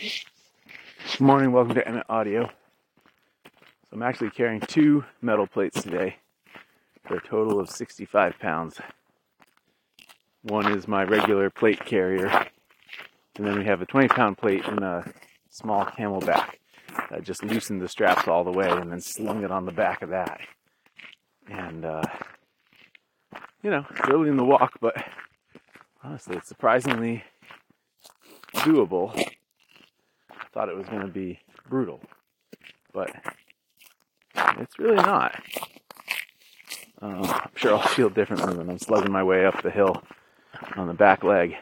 Good morning, welcome to Emmett Audio. So I'm actually carrying two metal plates today for a total of 65 pounds. One is my regular plate carrier, and then we have a 20 pound plate in a small CamelBak. I just loosened the straps all the way and then slung it on the back of that. And, uh, you know, in the walk, but honestly, it's surprisingly doable. Thought it was going to be brutal, but it's really not. Um, I'm sure I'll feel differently when I'm slugging my way up the hill on the back leg.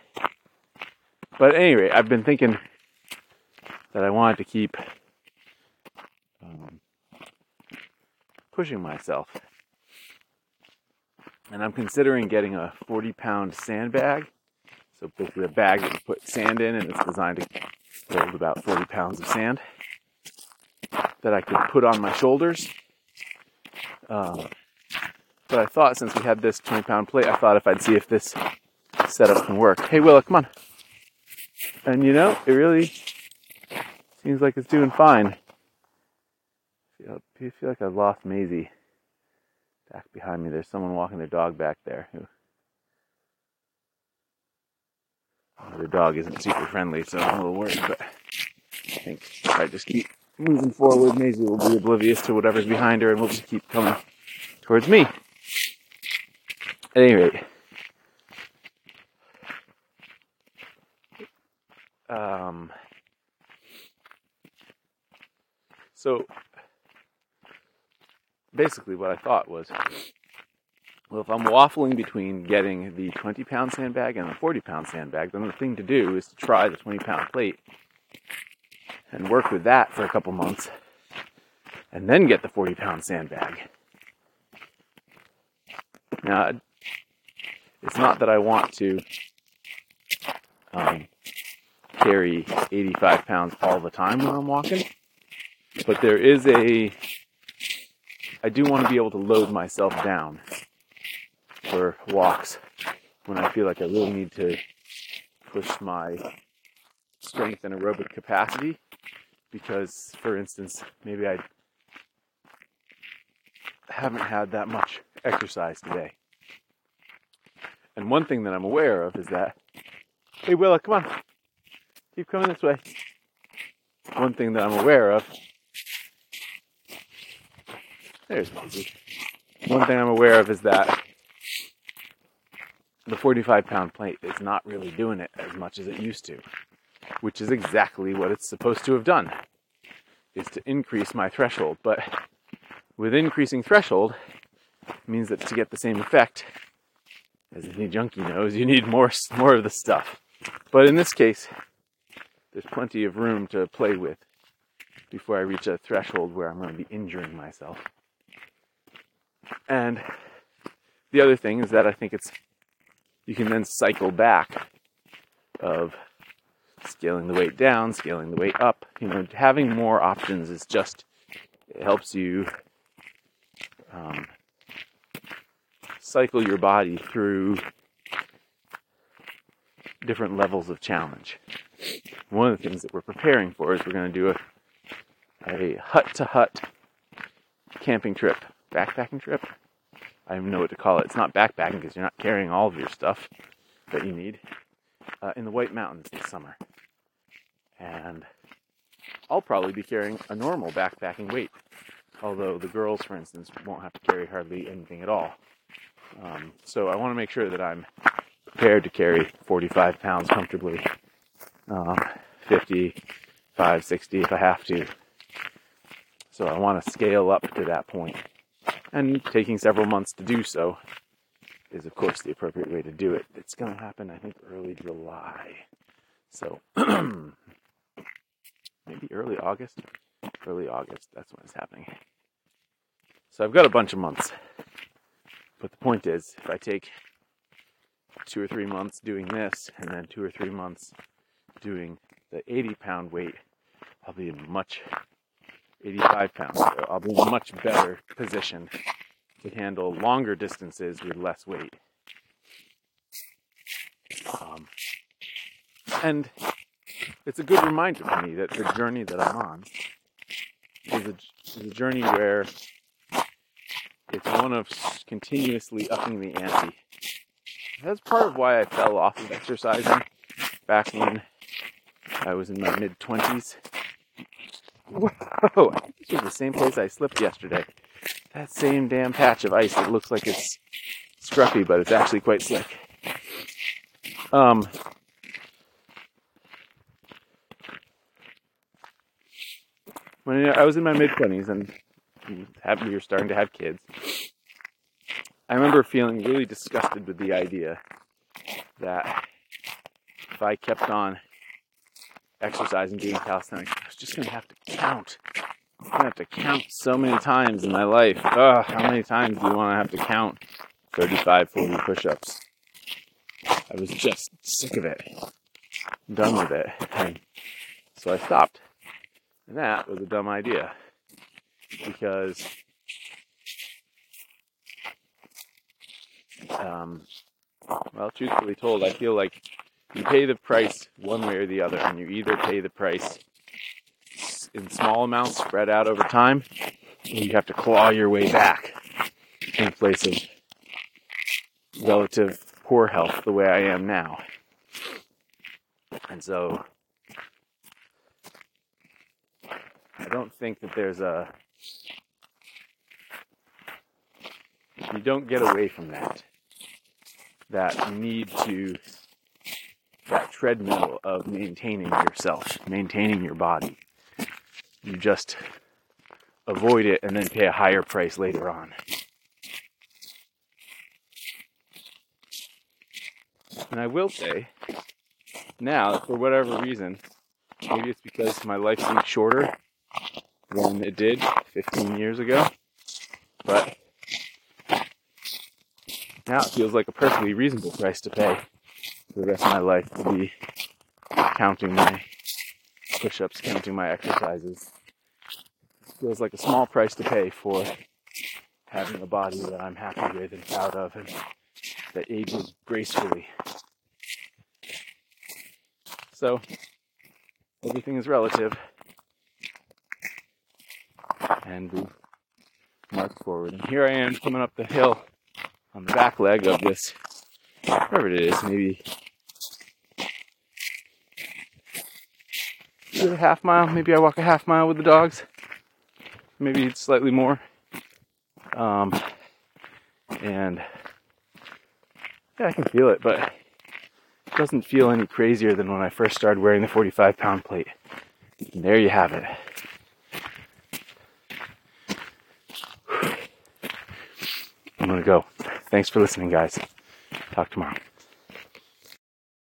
But at any rate, I've been thinking that I wanted to keep um, pushing myself. And I'm considering getting a 40 pound sandbag. So basically a bag that you put sand in and it's designed to hold about 40 pounds of sand that I could put on my shoulders. Um, but I thought since we had this 20 pound plate, I thought if I'd see if this setup can work. Hey Willa, come on. And you know, it really seems like it's doing fine. I feel, like I've lost Maisie back behind me. There's someone walking their dog back there who the dog isn't super friendly, so I'm a little worried, but I think if I just keep moving forward, Maisie will be oblivious to whatever's behind her and we'll just keep coming towards me. At any rate, um, so basically what I thought was, well, if I'm waffling between getting the 20 pound sandbag and the 40 pound sandbag, then the thing to do is to try the 20 pound plate and work with that for a couple months and then get the 40 pound sandbag. Now, it's not that I want to um, carry 85 pounds all the time when I'm walking, but there is a, I do want to be able to load myself down for walks when I feel like I really need to push my strength and aerobic capacity because, for instance, maybe I haven't had that much exercise today. And one thing that I'm aware of is that, hey Willa, come on, keep coming this way. One thing that I'm aware of, there's Maisie. One thing I'm aware of is that the 45 pound plate is not really doing it as much as it used to, which is exactly what it's supposed to have done, is to increase my threshold. But with increasing threshold means that to get the same effect, as any junkie knows, you need more more of the stuff. But in this case, there's plenty of room to play with before I reach a threshold where I'm going to be injuring myself. And the other thing is that I think it's you can then cycle back of scaling the weight down, scaling the weight up. You know, having more options is just it helps you um, cycle your body through different levels of challenge. One of the things that we're preparing for is we're going to do a, a hut to hut camping trip, backpacking trip. I don't know what to call it. It's not backpacking because you're not carrying all of your stuff that you need uh, in the White Mountains this summer. And I'll probably be carrying a normal backpacking weight, although the girls, for instance, won't have to carry hardly anything at all. Um, so I want to make sure that I'm prepared to carry 45 pounds comfortably, um, 55, 60 if I have to. So I want to scale up to that point. And taking several months to do so is, of course, the appropriate way to do it. It's going to happen, I think, early July. So maybe early August. Early August, that's when it's happening. So I've got a bunch of months. But the point is, if I take two or three months doing this and then two or three months doing the 80 pound weight, I'll be in much 85 pounds. So I'll be much better position to handle longer distances with less weight. Um, and it's a good reminder to me that the journey that I'm on is a, is a journey where it's one of continuously upping the ante. That's part of why I fell off of exercising back when I was in my mid 20s. Whoa, this is the same place I slipped yesterday. That same damn patch of ice that looks like it's scruffy, but it's actually quite slick. Um, when I was in my mid 20s and we were starting to have kids, I remember feeling really disgusted with the idea that if I kept on exercising, doing calisthenics, I was just going to have to count. I'm to have to count so many times in my life. Ugh, how many times do you want to have to count 35, 40 push ups? I was just sick of it. I'm done with it. And so I stopped. And that was a dumb idea. Because um, well, truthfully told, I feel like you pay the price one way or the other, and you either pay the price in small amounts spread out over time, or you have to claw your way back in place of relative poor health the way I am now. And so I don't think that there's a you don't get away from that that need to treadmill of maintaining yourself, maintaining your body. You just avoid it and then pay a higher price later on. And I will say, now, for whatever reason, maybe it's because my life seems shorter than it did 15 years ago, but now it feels like a perfectly reasonable price to pay for the rest of my life to be counting my push ups, counting my exercises. Feels like a small price to pay for having a body that I'm happy with and proud of and that ages gracefully. So, everything is relative. And we march forward. And here I am coming up the hill on the back leg of this, whatever it is, maybe a half mile. Maybe I walk a half mile with the dogs. Maybe it's slightly more. Um, and yeah, I can feel it, but it doesn't feel any crazier than when I first started wearing the 45 pound plate. And there you have it. I'm gonna go. Thanks for listening, guys. Talk tomorrow.